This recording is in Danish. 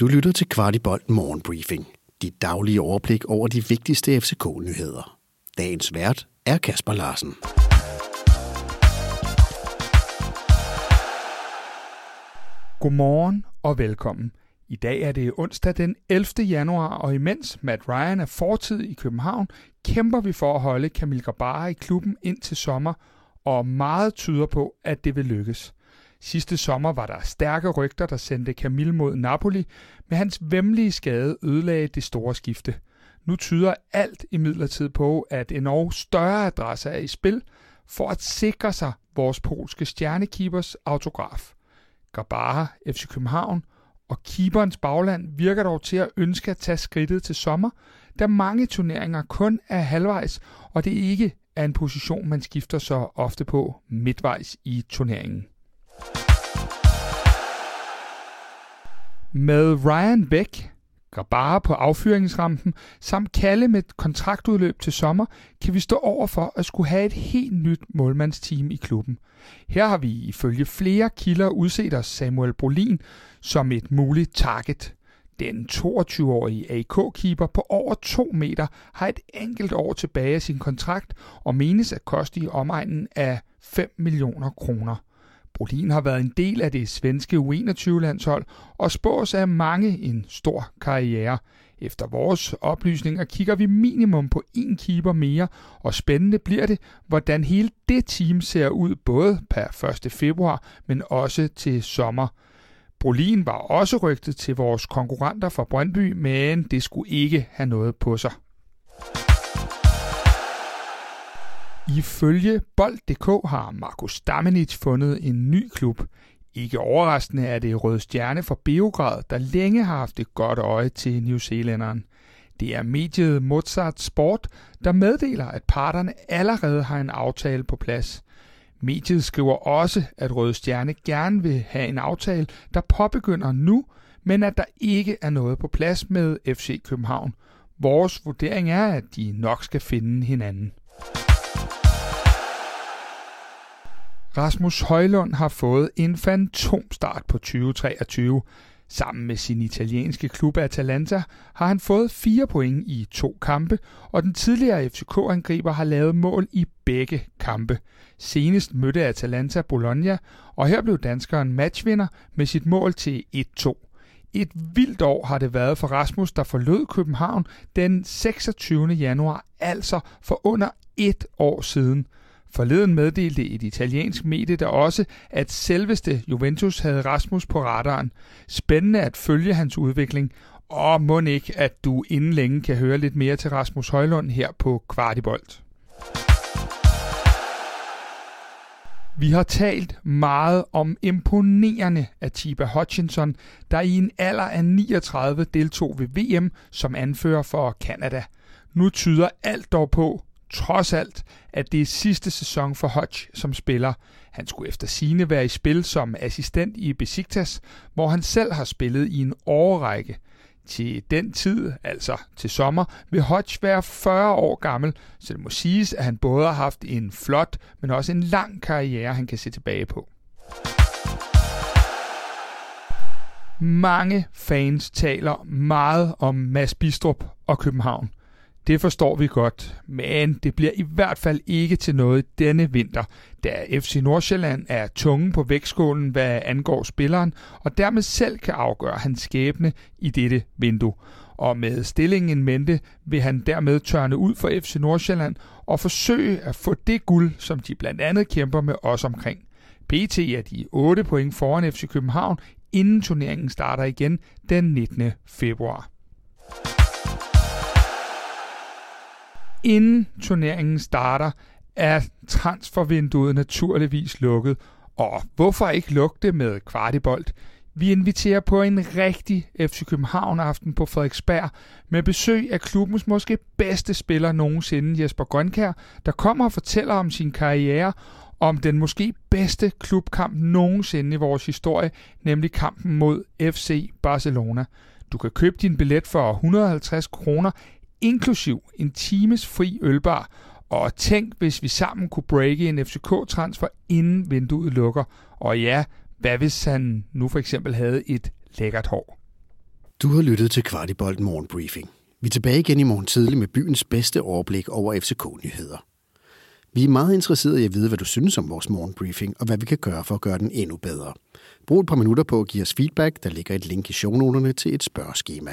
Du lytter til Kvartibolt Morgenbriefing. Dit daglige overblik over de vigtigste FCK-nyheder. Dagens vært er Kasper Larsen. Godmorgen og velkommen. I dag er det onsdag den 11. januar, og imens Matt Ryan er fortid i København, kæmper vi for at holde Kamil Grabara i klubben ind til sommer, og meget tyder på, at det vil lykkes. Sidste sommer var der stærke rygter, der sendte Camille mod Napoli, men hans vemmelige skade ødelagde det store skifte. Nu tyder alt imidlertid på, at en og større adresse er i spil for at sikre sig vores polske stjernekeepers autograf. Gabara, FC København og keeperens bagland virker dog til at ønske at tage skridtet til sommer, da mange turneringer kun er halvvejs, og det ikke er en position, man skifter så ofte på midtvejs i turneringen. Med Ryan Beck, Grabara på affyringsrampen, samt Kalle med kontraktudløb til sommer, kan vi stå over for at skulle have et helt nyt målmandsteam i klubben. Her har vi ifølge flere kilder udset os Samuel Brolin som et muligt target. Den 22-årige AK-keeper på over 2 meter har et enkelt år tilbage af sin kontrakt og menes at koste i omegnen af 5 millioner kroner. Brolin har været en del af det svenske U21-landshold og spås af mange en stor karriere. Efter vores oplysninger kigger vi minimum på en keeper mere, og spændende bliver det, hvordan hele det team ser ud både per 1. februar, men også til sommer. Brolin var også rygtet til vores konkurrenter fra Brøndby, men det skulle ikke have noget på sig. Ifølge Bold.dk har Markus Damenic fundet en ny klub. Ikke overraskende er det Røde Stjerne fra Beograd, der længe har haft et godt øje til New Zealanderen. Det er mediet Mozart Sport, der meddeler, at parterne allerede har en aftale på plads. Mediet skriver også, at Røde Stjerne gerne vil have en aftale, der påbegynder nu, men at der ikke er noget på plads med FC København. Vores vurdering er, at de nok skal finde hinanden. Rasmus Højlund har fået en fantomstart på 2023. Sammen med sin italienske klub Atalanta har han fået fire point i to kampe, og den tidligere FCK-angriber har lavet mål i begge kampe. Senest mødte Atalanta Bologna, og her blev danskeren matchvinder med sit mål til 1-2. Et vildt år har det været for Rasmus, der forlod København den 26. januar, altså for under et år siden. Forleden meddelte et italiensk medie der også, at selveste Juventus havde Rasmus på radaren. Spændende at følge hans udvikling, og må ikke, at du inden længe kan høre lidt mere til Rasmus Højlund her på Kvartibolt. Vi har talt meget om imponerende Atiba Hutchinson, der i en alder af 39 deltog ved VM som anfører for Canada. Nu tyder alt dog på, trods alt, at det er sidste sæson for Hodge som spiller. Han skulle efter sine være i spil som assistent i Besiktas, hvor han selv har spillet i en årrække. Til den tid, altså til sommer, vil Hodge være 40 år gammel, så det må siges, at han både har haft en flot, men også en lang karriere, han kan se tilbage på. Mange fans taler meget om Mads Bistrup og København. Det forstår vi godt, men det bliver i hvert fald ikke til noget denne vinter, da FC Nordsjælland er tunge på vægtskålen, hvad angår spilleren, og dermed selv kan afgøre hans skæbne i dette vindue. Og med stillingen mente vil han dermed tørne ud for FC Nordsjælland og forsøge at få det guld, som de blandt andet kæmper med os omkring. PT er de 8 point foran FC København, inden turneringen starter igen den 19. februar. Inden turneringen starter, er transfervinduet naturligvis lukket. Og hvorfor ikke lukke det med kvartibolt? Vi inviterer på en rigtig FC København-aften på Frederiksberg med besøg af klubbens måske bedste spiller nogensinde, Jesper Grønkær, der kommer og fortæller om sin karriere, om den måske bedste klubkamp nogensinde i vores historie, nemlig kampen mod FC Barcelona. Du kan købe din billet for 150 kroner inklusiv en times fri ølbar, og tænk, hvis vi sammen kunne breake en FCK-transfer, inden vinduet lukker. Og ja, hvad hvis han nu for eksempel havde et lækkert hår? Du har lyttet til Kvartibolt Morgenbriefing. Vi er tilbage igen i morgen tidlig med byens bedste overblik over FCK-nyheder. Vi er meget interesserede i at vide, hvad du synes om vores morgenbriefing, og hvad vi kan gøre for at gøre den endnu bedre. Brug et par minutter på at give os feedback. Der ligger et link i shownoterne til et spørgeskema.